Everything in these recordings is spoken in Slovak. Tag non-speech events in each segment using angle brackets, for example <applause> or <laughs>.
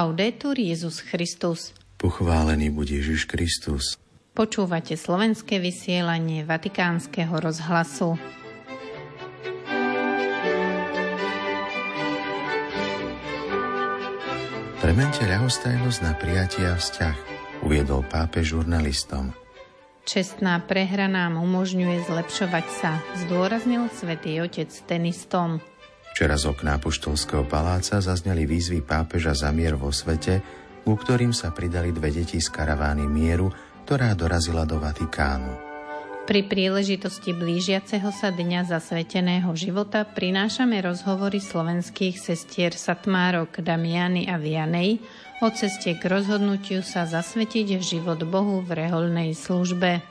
Laudetur Jezus Christus. Pochválený buď Ježiš Kristus. Počúvate slovenské vysielanie Vatikánskeho rozhlasu. Premente ľahostajnosť na prijatie a vzťah, uviedol pápež žurnalistom. Čestná prehra nám umožňuje zlepšovať sa, zdôraznil svätý Otec tenistom. Včera z okna Apoštolského paláca zazneli výzvy pápeža za mier vo svete, ku ktorým sa pridali dve deti z karavány mieru, ktorá dorazila do Vatikánu. Pri príležitosti blížiaceho sa Dňa zasveteného života prinášame rozhovory slovenských sestier Satmárok, Damiany a Vianej o ceste k rozhodnutiu sa zasvetiť život Bohu v reholnej službe.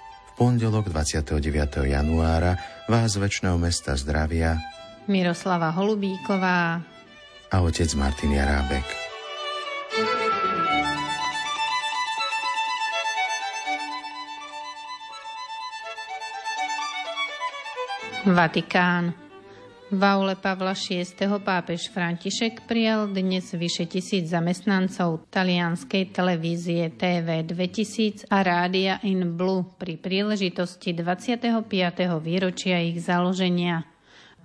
V pondelok 29. januára vás väčšného mesta zdravia Miroslava Holubíková a otec Martin Jarábek. Vatikán. V aule Pavla VI. pápež František prijal dnes vyše tisíc zamestnancov talianskej televízie TV 2000 a rádia In Blue pri príležitosti 25. výročia ich založenia.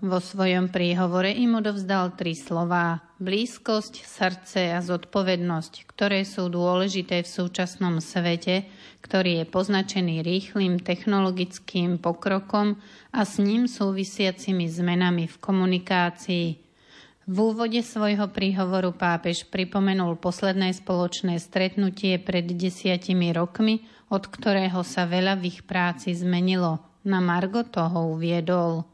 Vo svojom príhovore im odovzdal tri slová. Blízkosť, srdce a zodpovednosť, ktoré sú dôležité v súčasnom svete, ktorý je poznačený rýchlým technologickým pokrokom a s ním súvisiacimi zmenami v komunikácii. V úvode svojho príhovoru pápež pripomenul posledné spoločné stretnutie pred desiatimi rokmi, od ktorého sa veľa v ich práci zmenilo. Na Margo toho uviedol –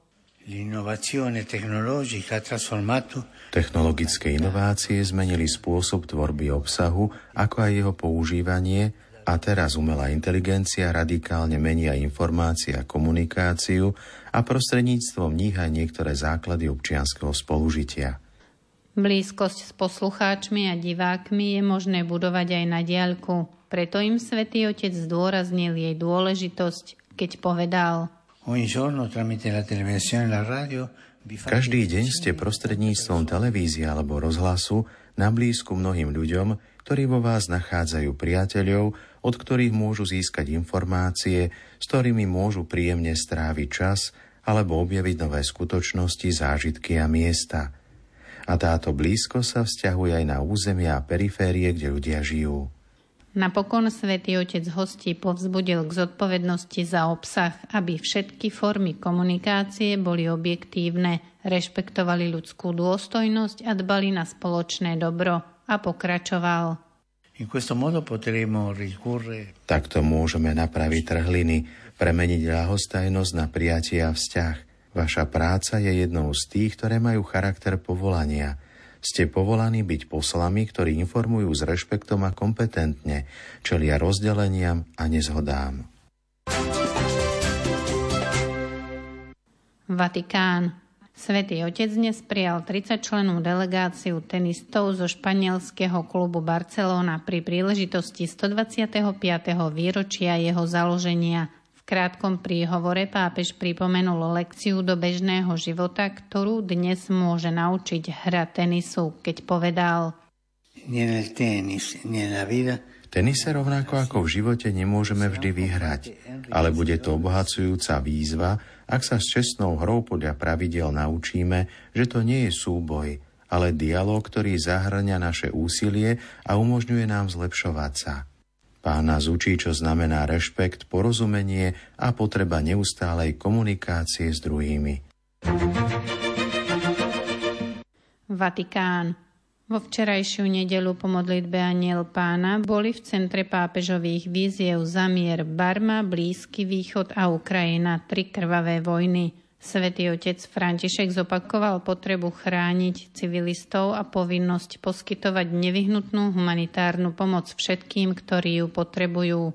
Technologické inovácie zmenili spôsob tvorby obsahu, ako aj jeho používanie a teraz umelá inteligencia radikálne menia informácie a komunikáciu a prostredníctvom nich aj niektoré základy občianského spolužitia. Blízkosť s poslucháčmi a divákmi je možné budovať aj na diaľku, preto im svätý Otec zdôraznil jej dôležitosť, keď povedal – každý deň ste prostredníctvom televízie alebo rozhlasu na blízku mnohým ľuďom, ktorí vo vás nachádzajú priateľov, od ktorých môžu získať informácie, s ktorými môžu príjemne stráviť čas alebo objaviť nové skutočnosti, zážitky a miesta. A táto blízko sa vzťahuje aj na územia a periférie, kde ľudia žijú. Napokon svätý Otec hostí povzbudil k zodpovednosti za obsah, aby všetky formy komunikácie boli objektívne, rešpektovali ľudskú dôstojnosť a dbali na spoločné dobro a pokračoval. Takto môžeme napraviť trhliny, premeniť ľahostajnosť na prijatie a vzťah. Vaša práca je jednou z tých, ktoré majú charakter povolania – ste povolaní byť poslami, ktorí informujú s rešpektom a kompetentne, čelia rozdeleniam a nezhodám. Vatikán. Svetý Otec dnes prijal 30 členú delegáciu tenistov zo španielského klubu Barcelona pri príležitosti 125. výročia jeho založenia krátkom príhovore pápež pripomenul lekciu do bežného života, ktorú dnes môže naučiť hra tenisu, keď povedal v tenise rovnako ako v živote nemôžeme vždy vyhrať, ale bude to obohacujúca výzva, ak sa s čestnou hrou podľa pravidel naučíme, že to nie je súboj, ale dialog, ktorý zahrňa naše úsilie a umožňuje nám zlepšovať sa. Pán nás učí, čo znamená rešpekt, porozumenie a potreba neustálej komunikácie s druhými. Vatikán. Vo včerajšiu nedelu po modlitbe Aniel pána boli v centre pápežových víziev zamier Barma, Blízky východ a Ukrajina, tri krvavé vojny – Svetý otec František zopakoval potrebu chrániť civilistov a povinnosť poskytovať nevyhnutnú humanitárnu pomoc všetkým, ktorí ju potrebujú.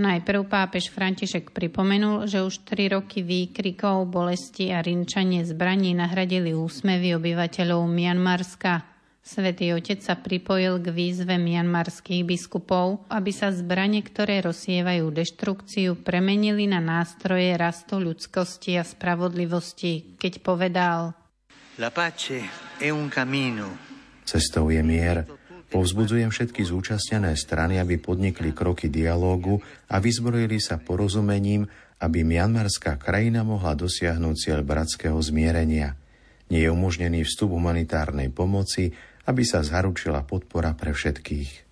Najprv pápež František pripomenul, že už tri roky výkrikov, bolesti a rinčanie zbraní nahradili úsmevy obyvateľov Mianmarska – Svetý Otec sa pripojil k výzve mianmarských biskupov, aby sa zbranie, ktoré rozsievajú deštrukciu, premenili na nástroje rastu ľudskosti a spravodlivosti, keď povedal La pace è un cammino Cestou je mier. Povzbudzujem všetky zúčastnené strany, aby podnikli kroky dialógu a vyzbrojili sa porozumením, aby mianmarská krajina mohla dosiahnuť cieľ bratského zmierenia. Nie je umožnený vstup humanitárnej pomoci, aby sa zaručila podpora pre všetkých.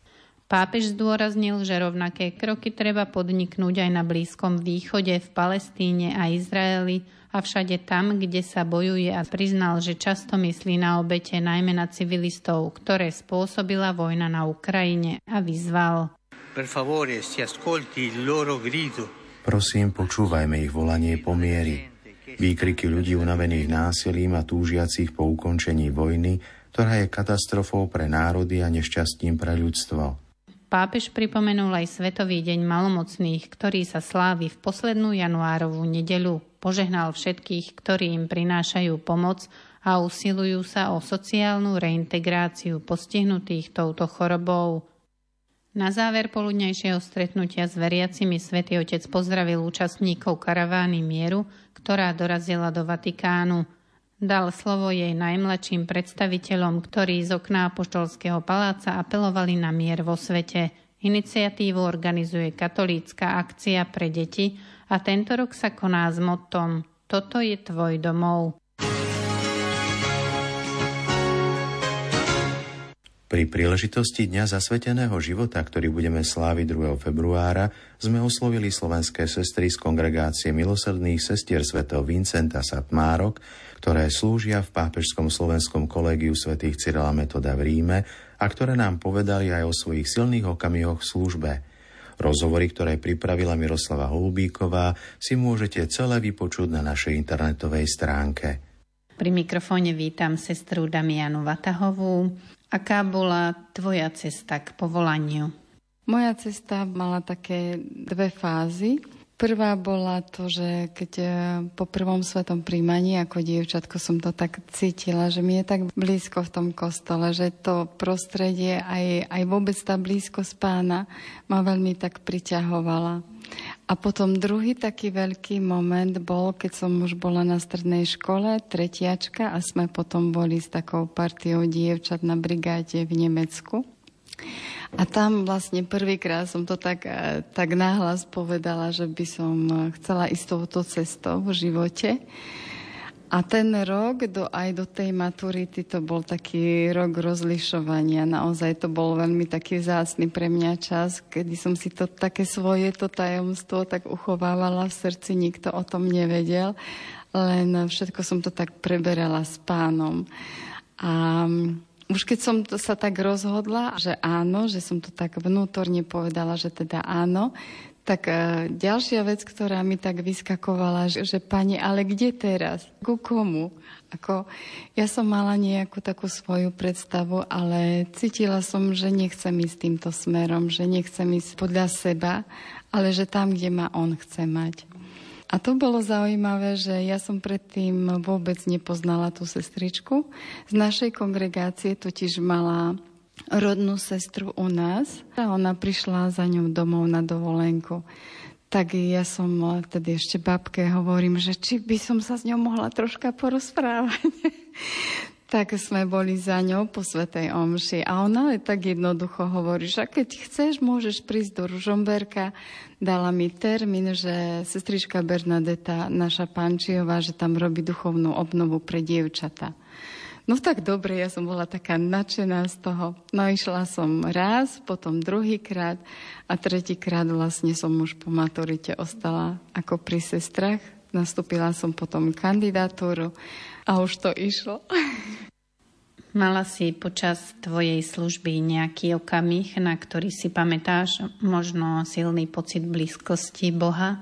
Pápež zdôraznil, že rovnaké kroky treba podniknúť aj na Blízkom východe, v Palestíne a Izraeli, a všade tam, kde sa bojuje a priznal, že často myslí na obete najmä na civilistov, ktoré spôsobila vojna na Ukrajine a vyzval. Per favore, si ascolti il loro grido. Prosím, počúvajme ich volanie po miery. Výkriky ľudí unavených násilím a túžiacich po ukončení vojny, ktorá je katastrofou pre národy a nešťastím pre ľudstvo. Pápež pripomenul aj Svetový deň malomocných, ktorý sa slávi v poslednú januárovú nedeľu požehnal všetkých, ktorí im prinášajú pomoc a usilujú sa o sociálnu reintegráciu postihnutých touto chorobou. Na záver poludnejšieho stretnutia s veriacimi svätý Otec pozdravil účastníkov karavány mieru, ktorá dorazila do Vatikánu. Dal slovo jej najmladším predstaviteľom, ktorí z okná Apoštolského paláca apelovali na mier vo svete. Iniciatívu organizuje katolícka akcia pre deti, a tento rok sa koná s motom Toto je tvoj domov. Pri príležitosti Dňa zasveteného života, ktorý budeme sláviť 2. februára, sme oslovili slovenské sestry z kongregácie milosrdných sestier svätého Vincenta Satmárok, ktoré slúžia v pápežskom slovenskom kolégiu svätých Cyrila Metoda v Ríme a ktoré nám povedali aj o svojich silných okamihoch v službe – Rozhovory, ktoré pripravila Miroslava Holubíková, si môžete celé vypočuť na našej internetovej stránke. Pri mikrofóne vítam sestru Damianu Vatahovú. Aká bola tvoja cesta k povolaniu? Moja cesta mala také dve fázy. Prvá bola to, že keď e, po prvom svetom príjmaní ako dievčatko som to tak cítila, že mi je tak blízko v tom kostole, že to prostredie, aj, aj vôbec tá blízkosť pána ma veľmi tak priťahovala. A potom druhý taký veľký moment bol, keď som už bola na strednej škole, tretiačka a sme potom boli s takou partiou dievčat na brigáde v Nemecku. A tam vlastne prvýkrát som to tak, eh, tak náhlas povedala, že by som eh, chcela ísť touto cestou v živote. A ten rok do, aj do tej maturity to bol taký rok rozlišovania. Naozaj to bol veľmi taký vzácný pre mňa čas, kedy som si to také svoje to tajomstvo tak uchovávala v srdci, nikto o tom nevedel, len všetko som to tak preberala s pánom. A už keď som to sa tak rozhodla, že áno, že som to tak vnútorne povedala, že teda áno, tak e, ďalšia vec, ktorá mi tak vyskakovala, že, že pani, ale kde teraz? Ku komu? Ako, ja som mala nejakú takú svoju predstavu, ale cítila som, že nechcem ísť týmto smerom, že nechcem ísť podľa seba, ale že tam, kde ma on chce mať. A to bolo zaujímavé, že ja som predtým vôbec nepoznala tú sestričku. Z našej kongregácie totiž mala rodnú sestru u nás a ona prišla za ňou domov na dovolenku. Tak ja som tedy ešte babke hovorím, že či by som sa s ňou mohla troška porozprávať. <laughs> tak sme boli za ňou po Svetej Omši. A ona tak jednoducho hovorí, že keď chceš, môžeš prísť do Ružomberka. Dala mi termín, že sestrička Bernadeta, naša Pančiová, že tam robí duchovnú obnovu pre dievčata. No tak dobre, ja som bola taká nadšená z toho. No išla som raz, potom druhýkrát a tretíkrát vlastne som už po maturite ostala ako pri sestrach. Nastúpila som potom kandidatúru a už to išlo. <laughs> Mala si počas tvojej služby nejaký okamih, na ktorý si pamätáš možno silný pocit blízkosti Boha?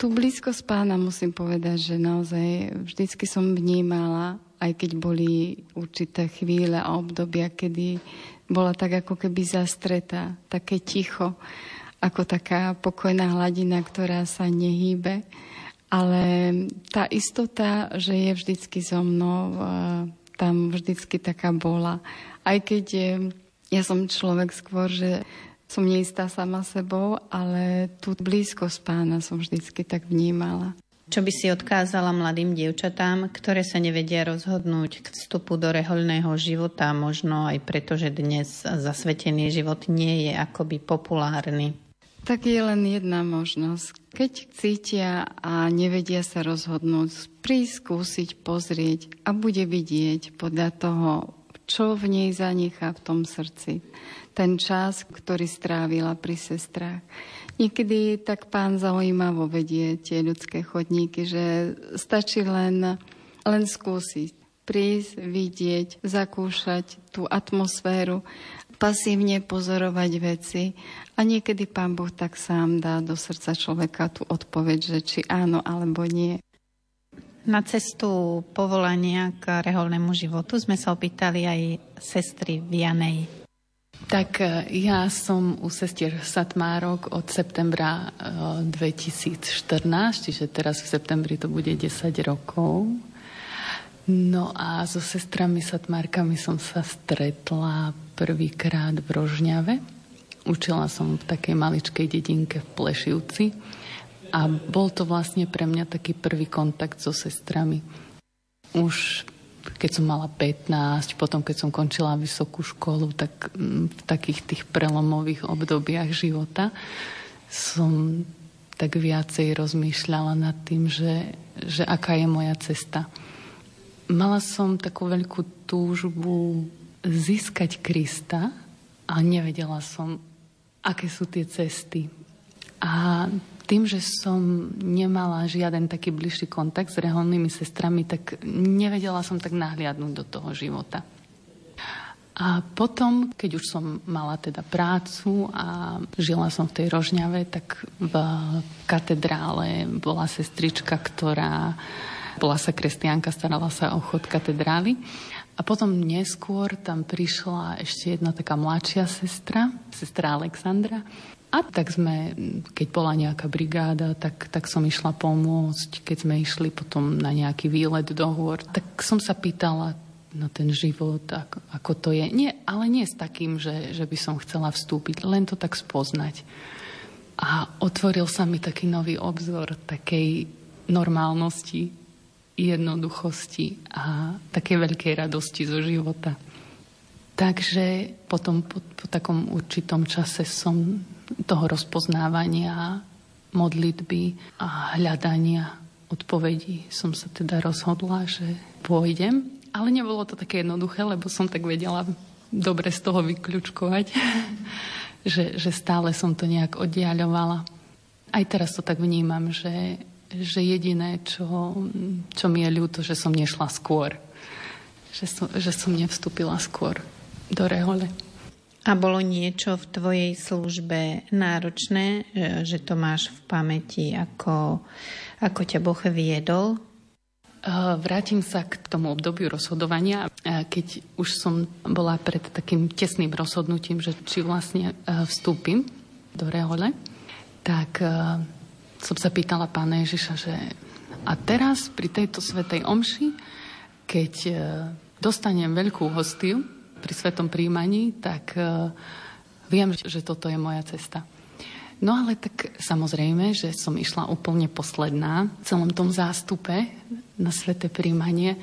Tu blízkosť pána musím povedať, že naozaj vždycky som vnímala, aj keď boli určité chvíle a obdobia, kedy bola tak ako keby zastretá, také ticho, ako taká pokojná hladina, ktorá sa nehýbe. Ale tá istota, že je vždycky so mnou, tam vždycky taká bola. Aj keď je, ja som človek skôr, že som neistá sama sebou, ale tú blízkosť pána som vždycky tak vnímala. Čo by si odkázala mladým dievčatám, ktoré sa nevedia rozhodnúť k vstupu do rehoľného života, možno aj preto, že dnes zasvetený život nie je akoby populárny? Tak je len jedna možnosť. Keď cítia a nevedia sa rozhodnúť, prísť, skúsiť, pozrieť a bude vidieť podľa toho, čo v nej zanechá v tom srdci. Ten čas, ktorý strávila pri sestrách. Niekedy tak pán zaujímavo vedie tie ľudské chodníky, že stačí len, len skúsiť prísť, vidieť, zakúšať tú atmosféru, pasívne pozorovať veci a niekedy pán Boh tak sám dá do srdca človeka tú odpoveď, že či áno alebo nie. Na cestu povolania k reholnému životu sme sa opýtali aj sestry Vianej. Tak e, ja som u sestier Satmárok od septembra 2014, e, čiže teraz v septembri to bude 10 rokov. No a so sestrami Satmárkami som sa stretla prvýkrát v Rožňave. Učila som v takej maličkej dedinke v Plešivci a bol to vlastne pre mňa taký prvý kontakt so sestrami. Už keď som mala 15, potom keď som končila vysokú školu, tak mm, v takých tých prelomových obdobiach života som tak viacej rozmýšľala nad tým, že, že aká je moja cesta. Mala som takú veľkú túžbu získať Krista a nevedela som, aké sú tie cesty. A tým, že som nemala žiaden taký bližší kontakt s reholnými sestrami, tak nevedela som tak nahliadnúť do toho života. A potom, keď už som mala teda prácu a žila som v tej Rožňave, tak v katedrále bola sestrička, ktorá bola sa kresťanka, starala sa o chod katedrály. A potom neskôr tam prišla ešte jedna taká mladšia sestra, sestra Alexandra, a tak sme, keď bola nejaká brigáda, tak, tak som išla pomôcť. Keď sme išli potom na nejaký výlet do hôr, tak som sa pýtala na ten život, ako, ako to je. Nie, ale nie s takým, že, že by som chcela vstúpiť, len to tak spoznať. A otvoril sa mi taký nový obzor takej normálnosti, jednoduchosti a takej veľkej radosti zo života. Takže potom po, po takom určitom čase som toho rozpoznávania, modlitby a hľadania odpovedí som sa teda rozhodla, že pôjdem. Ale nebolo to také jednoduché, lebo som tak vedela dobre z toho vyklúčkovať, <laughs> že, že stále som to nejak oddiaľovala. Aj teraz to tak vnímam, že, že jediné, čo, čo mi je ľúto, že som nešla skôr. Že som, že som nevstúpila skôr do rehole. A bolo niečo v tvojej službe náročné, že to máš v pamäti, ako, ako ťa Boh viedol? Vrátim sa k tomu obdobiu rozhodovania, keď už som bola pred takým tesným rozhodnutím, že či vlastne vstúpim do rehole, tak som sa pýtala pána Ježiša, že a teraz pri tejto svetej omši, keď dostanem veľkú hostiu, pri svetom príjmaní, tak uh, viem, že toto je moja cesta. No ale tak samozrejme, že som išla úplne posledná v celom tom zástupe na sveté príjmanie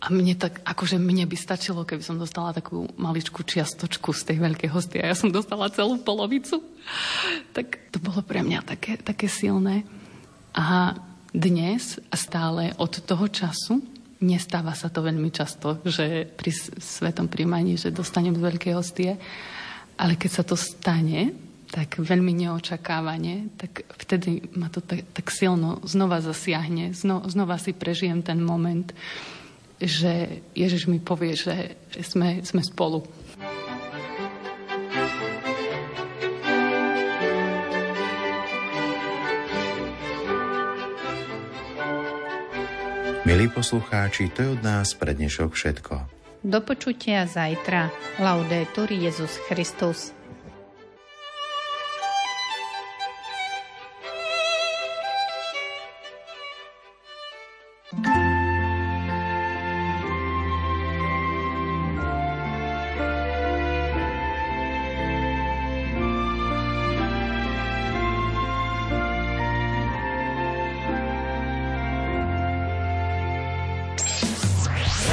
a mne tak, akože mne by stačilo, keby som dostala takú maličkú čiastočku z tej veľkej hosty a ja som dostala celú polovicu. Tak to bolo pre mňa také, také silné. A dnes a stále od toho času Nestáva sa to veľmi často, že pri svetom príjmaní, že dostanem z veľkej hostie, ale keď sa to stane, tak veľmi neočakávane, tak vtedy ma to tak, tak silno znova zasiahne, zno, znova si prežijem ten moment, že Ježiš mi povie, že, sme, sme spolu. Milí poslucháči, to je od nás pre dnešok všetko. Do počutia zajtra. Laudetur Jezus Christus.